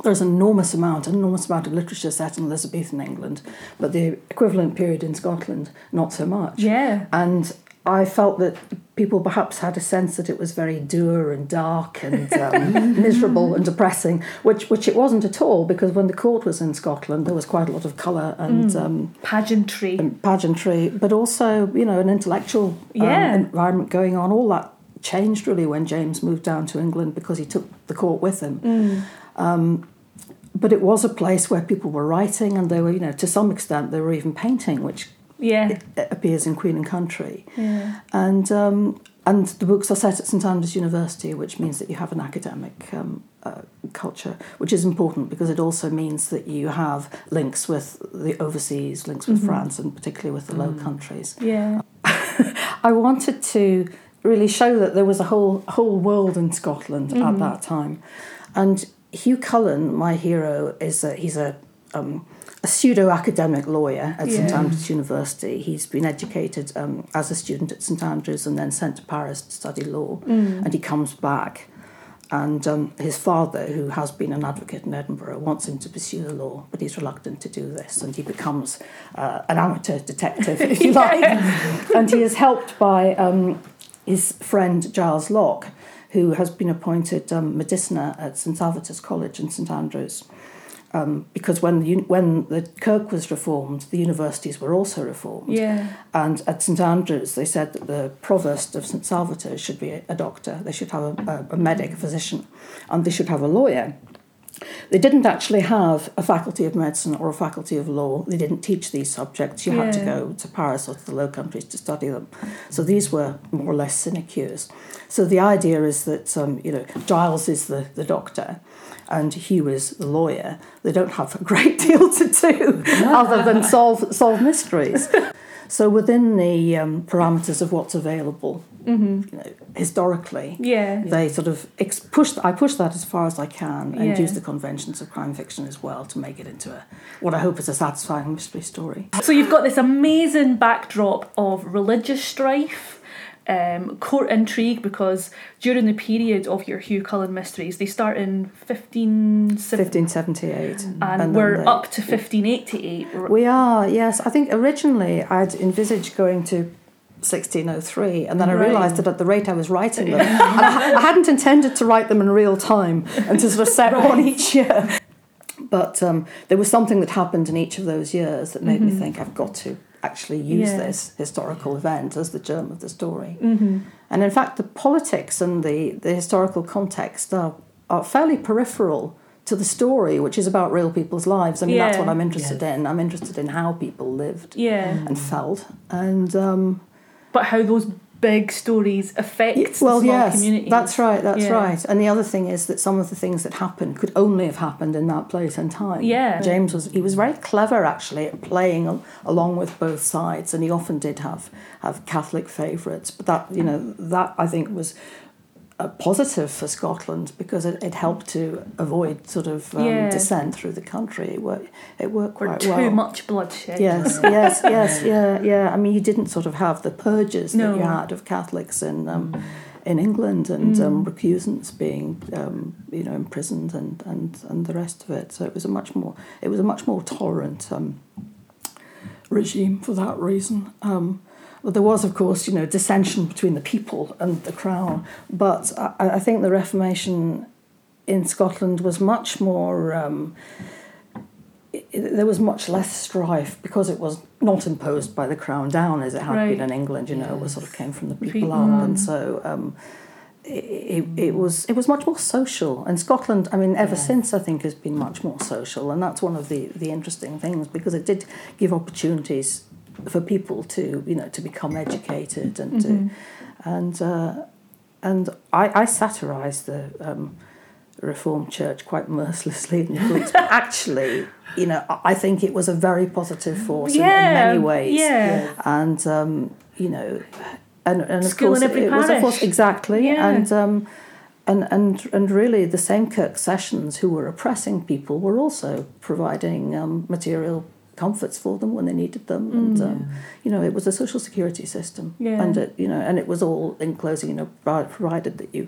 there's an enormous amount, an enormous amount of literature set in Elizabethan England, but the equivalent period in Scotland, not so much. Yeah. And I felt that people perhaps had a sense that it was very dour and dark and um, miserable and depressing, which which it wasn't at all because when the court was in Scotland, there was quite a lot of colour and. Um, Pageantry. and pageantry, but also you know an intellectual um, environment going on. All that changed really when James moved down to England because he took the court with him. Um, but it was a place where people were writing, and they were, you know, to some extent, they were even painting, which Yeah. appears in Queen and Country. Yeah. And um, and the books are set at St Andrews University, which means that you have an academic um, uh, culture, which is important because it also means that you have links with the overseas, links with France, and particularly with the Low Countries. Yeah. I wanted to really show that there was a whole whole world in Scotland at that time, and Hew Cullen, my hero, is a, he's a um, a pseudo academic lawyer at St Andrews University. He's been educated um, as a student at St Andrews and then sent to Paris to study law, and he comes back. And um, his father, who has been an advocate in Edinburgh, wants him to pursue the law, but he's reluctant to do this, and he becomes uh, an amateur detective, if you like. and he is helped by um, his friend Giles Locke, who has been appointed um, medicina at St Salvator's College in St Andrews. Um, because when the, when the Kirk was reformed, the universities were also reformed. Yeah. And at St Andrews, they said that the provost of St Salvator's should be a, doctor, they should have a, a, a medic, a physician, and they should have a lawyer. They didn't actually have a faculty of medicine or a faculty of law. They didn't teach these subjects. You had to go to Paris or to the Low Countries to study them. So these were more or less sinecures. So the idea is that um, you know Giles is the, the doctor and Hew is the lawyer. They don't have a great deal to do other than solve solve mysteries. So within the um, parameters of what's available, you know, historically, Yeah. they sort of ex- push. I push that as far as I can, and Yeah. use the conventions of crime fiction as well to make it into a what I hope is a satisfying mystery story. So you've got this amazing backdrop of religious strife, um, court intrigue, because during the period of your Hew Cullen mysteries, they start in 15... Fifteen seventy eight, and, then we're they- up to 1588. We are yes. I think originally I'd envisaged going to. 1603 and then I Right. realised that at the rate I was writing them and I, I hadn't intended to write them in real time and to sort of set one each year. But um, there was something that happened in each of those years that made me think I've got to actually use Yeah. this historical event as the germ of the story. Mm-hmm. and in fact the politics and the, the historical context are, are fairly peripheral to the story which is about real people's lives. I mean that's what I'm interested in. I'm interested in how people lived Yeah. and felt. And um, But how those big stories affect well, small yes, communities. that's right. That's Yeah. right. And the other thing is that some of the things that happened could only have happened in that place and time. Yeah. James was he was very clever actually at playing along with both sides, and he often did have have Catholic favourites. But that you know that I think was. A positive for Scotland because it, it helped to avoid sort of um, Yeah. dissent through the country. It worked, it worked Or quite too well. much bloodshed. Yes, yes, yes, yeah, yeah. I mean, you didn't sort of have the purges No. that you had of Catholics in um, in England and um, recusants being um, you know imprisoned and, and and the rest of it. So it was a much more it was a much more tolerant um, regime for that reason. Um, but there was, of course, you know, dissension between the people and the crown. But I, I think the Reformation in Scotland was much more. Um, there was much less strife because it was not imposed by the crown down as it had Right. been in England. You know, it was sort of came from the people up, mm. and so um, it, it, it was it was much more social. And Scotland, I mean, ever since I think has been much more social, and that's one of the the interesting things because it did give opportunities for people to you know to become educated and to and uh, and I, I satirise the um, Reformed Church quite mercilessly in the books. But actually, you know, I think it was a very positive force in- in, many ways. yeah. And um, you know, and, and of School course it was of course exactly Yeah. and. Um, and, and and really, the same Kirk Sessions who were oppressing people were also providing um, material comforts for them when they needed them, and um, you know it was a social security system, Mm. Yeah. and it, you know, and it was all enclosing, you know, provided that you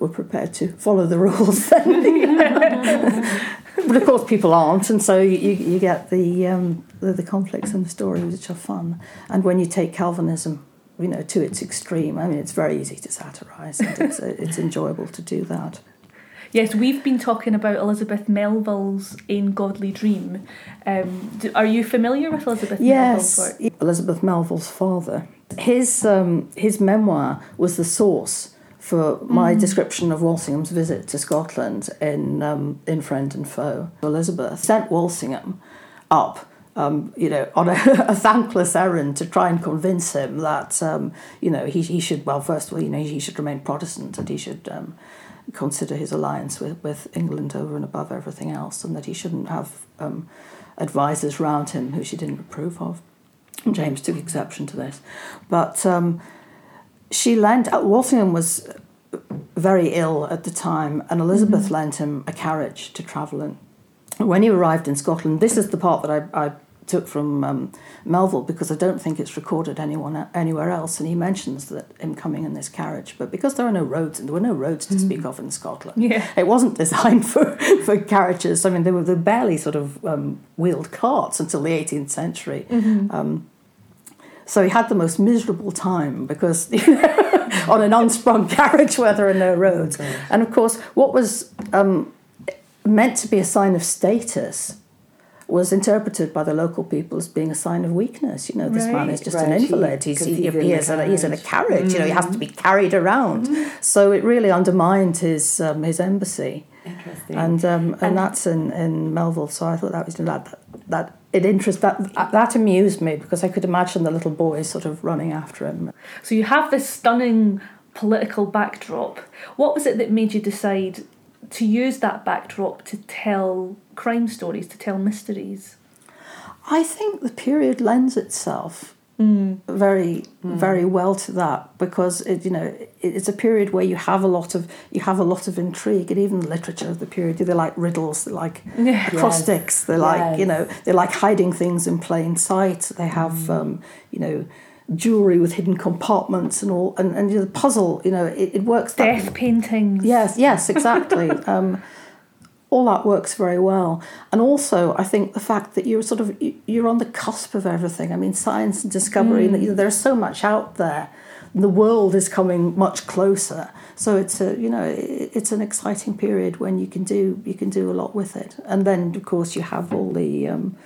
were prepared to follow the rules. but of course, people aren't, and so you, you get the, um, the the conflicts and the stories which are fun. And when you take Calvinism, you know, to its extreme, I mean, it's very easy to satirise, and it's it's enjoyable to do that. Yes, we've been talking about Elizabeth Melville's Ane Godlie Dreame. Um, do, are you familiar with Elizabeth Yes, Melville's work? Elizabeth Melville's father. His um, his memoir was the source for my description of Walsingham's visit to Scotland in um, in Friend and Foe. Elizabeth sent Walsingham up. Um, you know, on a, a thankless errand to try and convince him that um, you know he, he should well first of all you know he should remain Protestant and he should um, consider his alliance with, with England over and above everything else and that he shouldn't have um, advisors round him who she didn't approve of. And James took exception to this, but um, she lent uh, Walsingham was very ill at the time, and Elizabeth lent him a carriage to travel in. When he arrived in Scotland, this is the part that I, I took from um, Melville because I don't think it's recorded anyone anywhere else, and he mentions that him coming in this carriage. But because there are no roads, and there were no roads to speak of in Scotland, Yeah. it wasn't designed for, for carriages. I mean, they were they barely sort of um, wheeled carts until the 18th century. Um, so he had the most miserable time because you know, on an unsprung carriage where there are no roads. And of course, what was um, meant to be a sign of status was interpreted by the local people as being a sign of weakness. You know, this man is just Right, an invalid. He's, he, he's in he the in a, he's in a carriage. carriage. You know, he has to be carried around. So it really undermined his um, his embassy Interesting. and um, and, that's in, in Melville. So I thought that was that that it interest that that amused me because I could imagine the little boys sort of running after him. So you have this stunning political backdrop. What was it that made you decide to use that backdrop to tell crime stories, to tell mysteries? I think the period lends itself very very well to that because it you know it, it's a period where you have a lot of you have a lot of intrigue and even the literature of the period they like riddles they like acrostics they like you know they like hiding things in plain sight they have um, you know jewelry with hidden compartments and all and, and you know, the puzzle you know it, it works that Death paintings. Yes, yes, exactly. um, all that works very well, and also I think the fact that you're sort of you- you're on the cusp of everything. I mean, science and discovery. know, there's so much out there. The world is coming much closer, so it's a you know it's an exciting period when you can do you can do a lot with it, and then of course you have all the um,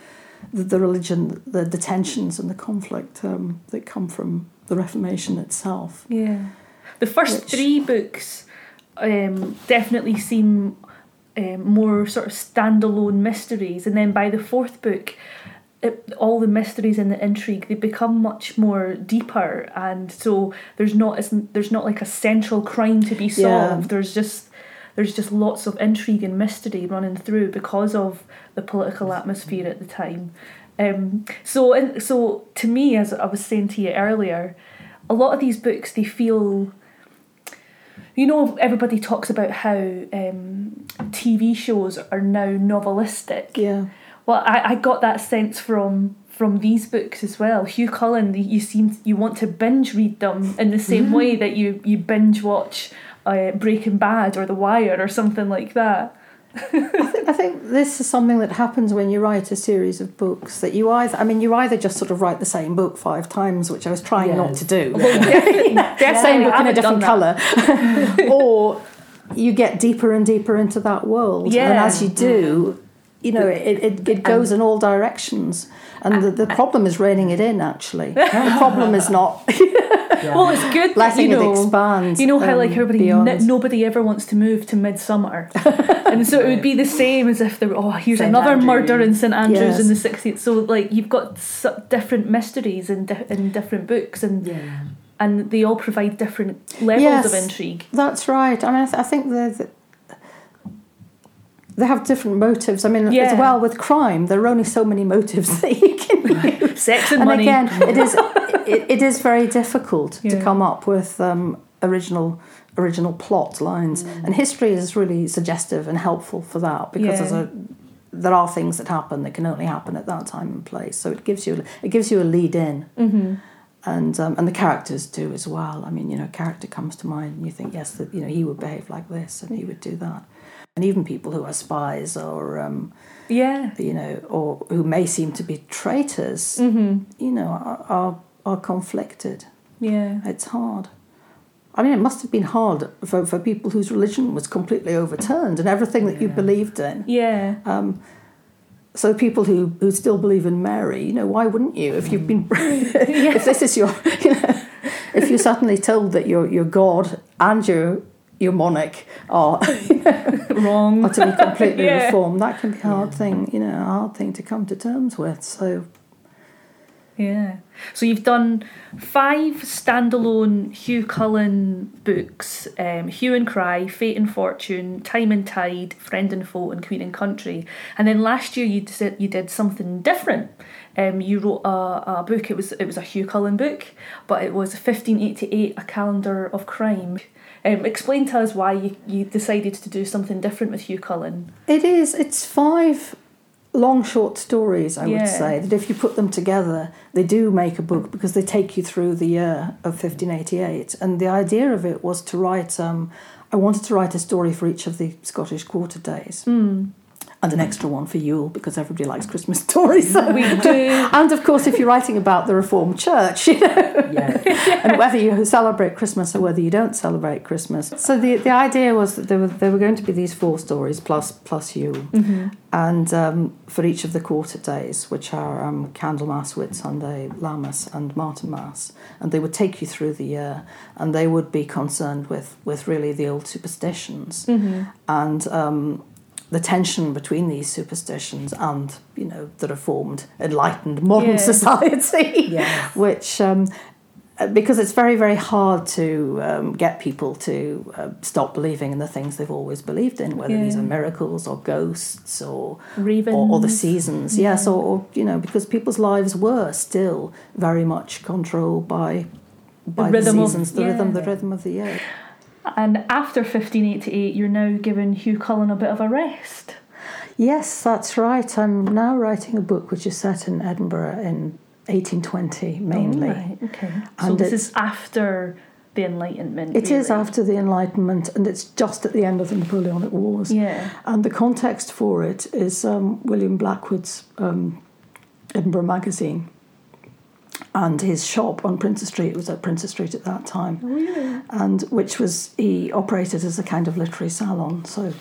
the, the religion, the, the tensions and the conflict um, that come from the Reformation itself. Yeah. The first Which- three books um, definitely seem um, more sort of standalone mysteries, and then by the fourth book, it, all the mysteries and the intrigue they become much more deeper, and so there's not as there's not like a central crime to be Yeah. solved. There's just there's just lots of intrigue and mystery running through because of the political atmosphere at the time. Um, so, and so to me, as I was saying to you earlier, a lot of these books they feel. You know, everybody talks about how um, TV shows are now novelistic. Yeah. Well, I, I got that sense from from these books as well. Hew Cullen, you seem you want to binge read them in the same way that you you binge watch uh, Breaking Bad or The Wire or something like that. I think this is something that happens when you write a series of books that you either I mean you either just sort of write the same book five times which I was trying not to do. Definitely, same. book in a different colour. Or you get deeper and deeper into that world. And as you do you know it, it, it goes in all directions. And the, the problem is reining it in actually. The problem is not Well, it's good that letting you know. it expand You know how um, like everybody, n- nobody ever wants to move to Midsummer, and so it would be the same as if there were oh here's St. another Andrews. murder in St Andrews in the Yes. sixteenth. So like you've got different mysteries in di- in different books, and Yeah. and they all provide different levels Yes. of intrigue. That's right. I mean, I, th- I think the, they have different motives. I mean, Yeah. as well with crime, there are only so many motives that you can use. Sex and, And money. again, it is it, it is very difficult Yeah. to come up with um, original original plot lines, and history is really suggestive and helpful for that because there's Yeah. a there are things that happen that can only happen at that time and place. So it gives you it gives you a lead in. hmm and um, and the characters do as well. I mean, you know, a character comes to mind, and you think, yes, that you know he would behave like this, and he would do that. And even people who are spies or um, Yeah. you know, or who may seem to be traitors, hmm you know, are, are are conflicted. Yeah. It's hard. I mean, it must have been hard for, for people whose religion was completely overturned and everything that you believed in. Yeah. Um, so people who, who still believe in Mary, you know, why wouldn't you if you've been if this is your you know if you're suddenly told that your your god and your your monarch are Wrong. utterly completely Yeah. reformed, that can be a hard thing, you know, a hard thing to come to terms with. So Yeah. So you've done five standalone Hew Cullen books um, Hue and Cry, Fate and Fortune, Time and Tide, Friend and Foe, and Queen and Country. And then last year you did, you did something different. Um, you wrote a, a book, it was, it was a Hew Cullen book, but it was 1588, A Calendar of Crime. Um, explain to us why you, you decided to do something different with Hew Cullen. it is, it's five long short stories, I Yeah. would say, that if you put them together, they do make a book because they take you through the year of 1588. And the idea of it was to write, um, I wanted to write a story for each of the Scottish quarter days. And an extra one for Yule because everybody likes Christmas stories. So. We do. And of course, if you're writing about the Reformed Church, you know, Yeah. and whether you celebrate Christmas or whether you don't celebrate Christmas. So the the idea was that there were there were going to be these four stories plus plus Yule, and um, for each of the quarter days, which are um, Candlemas, Whit Sunday, Lammas, and Martinmas, and they would take you through the year, and they would be concerned with with really the old superstitions and. Um, the tension between these superstitions and, you know, the reformed, enlightened modern Yeah. society Yes. which um, uh, because it's very very hard to um, get people to uh, stop believing in the things they've always believed in whether these are miracles or ghosts or Ravens. or, or the seasons yes or, or you know because people's lives were still very much controlled by by the, of- seasons the rhythm the rhythm of the year And after 1588, you're now giving Hew Cullen a bit of a rest. yes that's right i'm now writing a book which is set in edinburgh in 1820 mainly Oh, right, okay. So And this is after the Enlightenment. It is really. after the Enlightenment, and it's just at the end of the Napoleonic Wars. Yeah. And the context for it is um, William Blackwood's um, Edinburgh Magazine and his shop on Princes Street. It was at Princes Street at that time, Really? and which was he operated as a kind of literary salon. So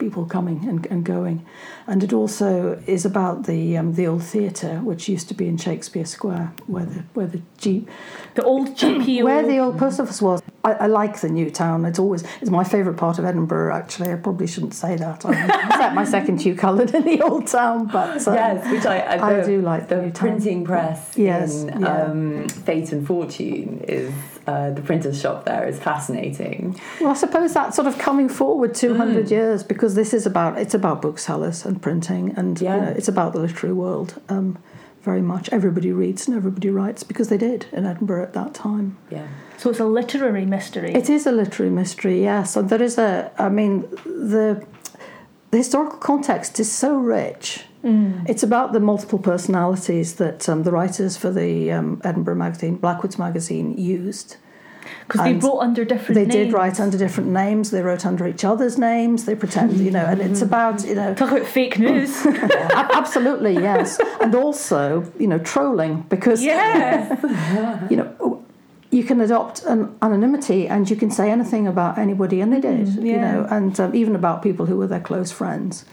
people coming and, and going, and it also is about the um, the old theatre which used to be in Shakespeare Square, where the where the G The old GPO. where the old post office was. I, I like the new town. It's always it's my favourite part of Edinburgh. Actually, I probably shouldn't say that. I set my second Hew Cullen in the old town, but um, yes, which I, I, I the- do like the the new town. printing press Yes, in yeah. um, Fate and Fortune is uh, the printer's shop there is fascinating. Well, I suppose that's sort of coming forward two hundred Mm. years because this is about it's about booksellers and printing, and Yeah. you know, it's about the literary world. Um, very much, everybody reads and everybody writes because they did in Edinburgh at that time. Yeah. So it's a literary mystery. It is a literary mystery, yes. And there is a, I mean, the, the historical context is so rich. Mm. It's about the multiple personalities that um, the writers for the um, Edinburgh magazine, Blackwood's magazine, used. Because they wrote under different They names. did write under different names. They wrote under each other's names. They pretend, you know, and it's mm-hmm. about, you know, Talk about fake news. absolutely yes, and also, you know, trolling because yeah. you know you can adopt an anonymity and you can say anything about anybody and they did you Mm, yeah. know and um, even about people who were their close friends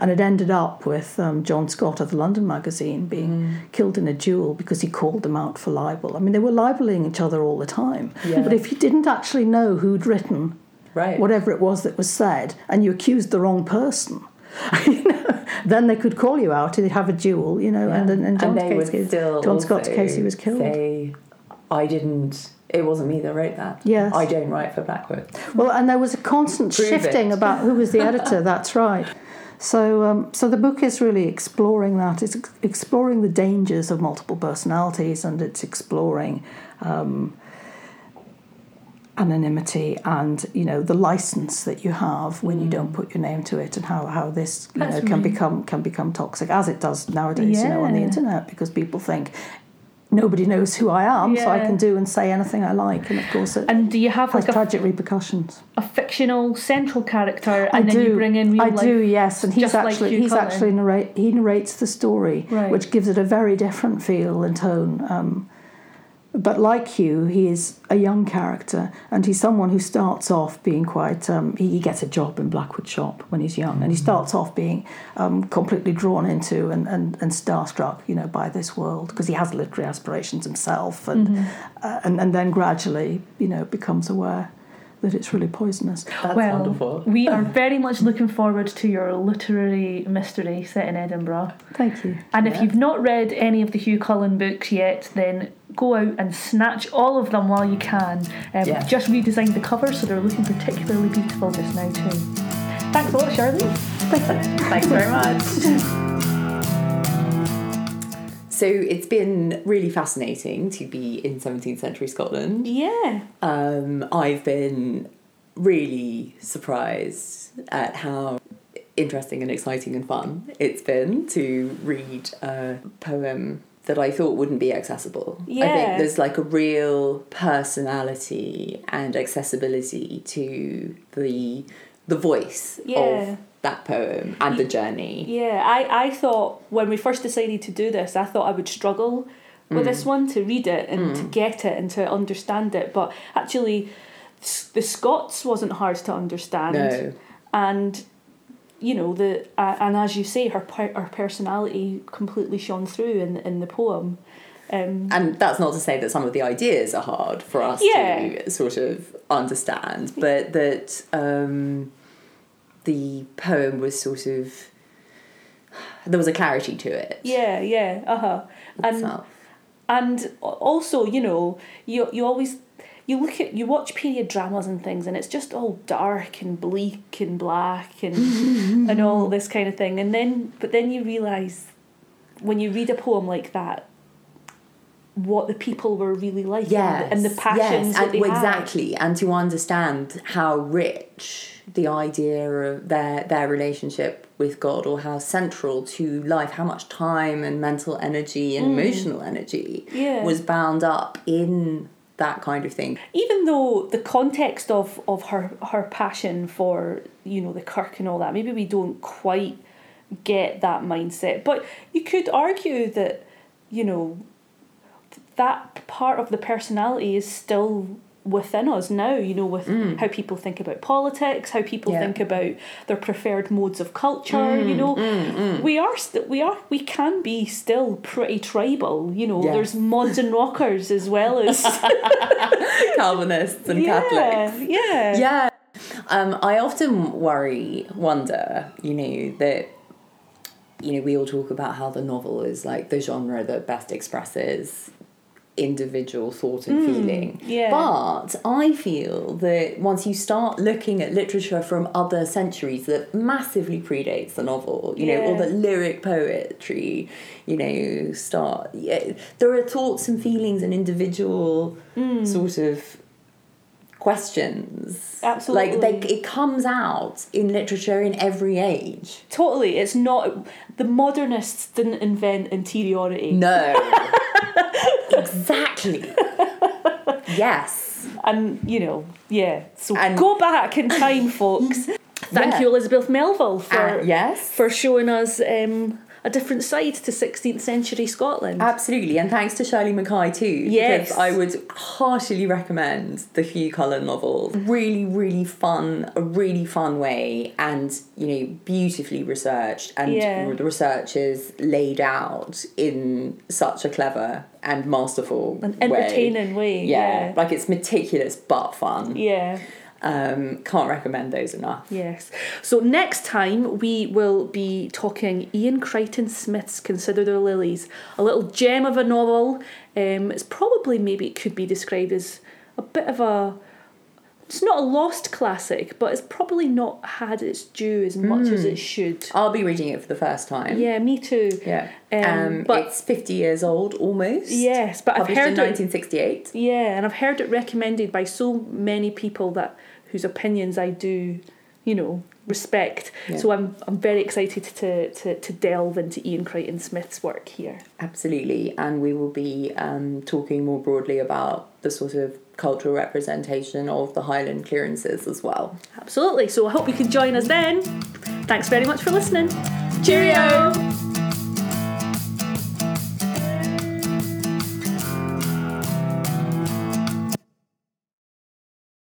and it ended up with um, John Scott of the London magazine being killed in a duel because he called them out for libel I mean they were libeling each other all the time Yeah. but if you didn't actually know who'd written Right. whatever it was that was said and you accused the wrong person you know, then they could call you out and they'd have a duel you know Yeah. and, and, and John's they case, still John Scott's also case he was killed I didn't. It wasn't me that wrote that. Yes. I don't write for Blackwood. Well, and there was a constant Prove shifting it. about who was the editor. that's right. So, um, so the book is really exploring that. It's exploring the dangers of multiple personalities, and it's exploring um, anonymity and you know the license that you have when you don't put your name to it, and how, how this you Mm. That's know can right. become can become toxic as it does nowadays. You know, on the internet because people think. Nobody knows who I am, so I can do and say anything I like, and of course it And do you have has like a, tragic repercussions. a fictional central character I then do. you bring in real I life? do, yes, and he's just like actually he's Cullen. actually narrate he narrates the story, Right. which gives it a very different feel and tone. Um, but like Hew, he is a young character, and he's someone who starts off being quite. Um, he, he gets a job in Blackwood Shop when he's young, and he starts off being um, completely drawn into and, and, and starstruck, you know, by this world because he has literary aspirations himself, and, uh, and and then gradually, you know, becomes aware that it's really poisonous. That's well, wonderful. we are very much looking forward to your literary mystery set in Edinburgh. Thank you. And if you've not read any of the Hew Cullen books yet, then go out and snatch all of them while you can. Um, Yeah. We've just redesigned the covers, so they're looking particularly beautiful just now too. Thanks a lot, Shirley. Thanks very much. So it's been really fascinating to be in 17th century Scotland. Yeah. Um, I've been really surprised at how interesting and exciting and fun it's been to read a poem that I thought wouldn't be accessible. Yeah. I think there's like a real personality and accessibility to the the voice Yeah. of that poem and the journey. Yeah, I, I thought when we first decided to do this, I thought I would struggle with this Mm. one to read it and to get it and to understand it. But actually, the Scots wasn't hard to understand. No. And, you know, the uh, and as you say, her per- her personality completely shone through in, in the poem. Um, And that's not to say that some of the ideas are hard for us Yeah. to sort of understand, but that um, the poem was sort of there was a clarity to it. yeah, yeah, uh huh. And itself. and also you know you you always you look at you watch period dramas and things and it's just all dark and bleak and black and and all this kind of thing and then but then you realize when you read a poem like that what the people were really like yes, and, and the passions yes, that and had. exactly, and to understand how rich the idea of their their relationship with God, or how central to life, how much time and mental energy and emotional energy Mm. Yeah. was bound up in that kind of thing. even though the context of of her her passion for you know the Kirk and all that maybe we don't quite get that mindset but you could argue that you know that part of the personality is still within us now you know with how people think about politics how people Mm. Yeah. think about their preferred modes of culture you know Mm, we are st- we are we can be still pretty tribal you know Yes. there's mods and rockers as well as Calvinists and yeah Catholics. yeah Yeah. Um, I often worry, wonder, you know, that, you know, we all talk about how the novel is like the genre that best expresses individual thought and hmm, feeling. yeah. But I feel that once you start looking at literature from other centuries that massively predates the novel, you know, all Yeah. the lyric poetry, you know, start, yeah, there are thoughts and feelings and individual hmm. sort of questions. Absolutely. Like they, it comes out in literature in every age. Totally, it's not the modernists didn't invent interiority, No. exactly. yes. and you know, yeah. So And- go back in time, folks. Thank Yeah. you, Elizabeth Melville, for Uh, yes. for showing us um, a different side to 16th century Scotland. Absolutely, and thanks to Shirley McKay too. Yes. I would heartily recommend the Hew Cullen novels. Really, really fun, a really fun way, and you know, beautifully researched, and Yeah. the research is laid out in such a clever and masterful, An way. entertaining way. Yeah, like it's meticulous but fun. Yeah. Um, can't recommend those enough. Yes. So next time we will be talking Iain Crichton Smith's Consider the Lilies, a little gem of a novel. Um, it's probably maybe it could be described as a bit of a. It's not a lost classic, but it's probably not had its due as much as it should. I'll be reading it for the first time. Yeah, me too. Yeah. Um, Um, but- it's 50 years old almost. Yes, but I've heard in it- 1968. Yeah, and I've heard it recommended by so many people that whose opinions I do, you know, respect. Yeah. So I'm I'm very excited to, to, to delve into Iain Crichton Smith's work here. Absolutely. And we will be um, talking more broadly about the sort of cultural representation of the Highland clearances as well. Absolutely. So I hope you can join us then. Thanks very much for listening. Cheerio!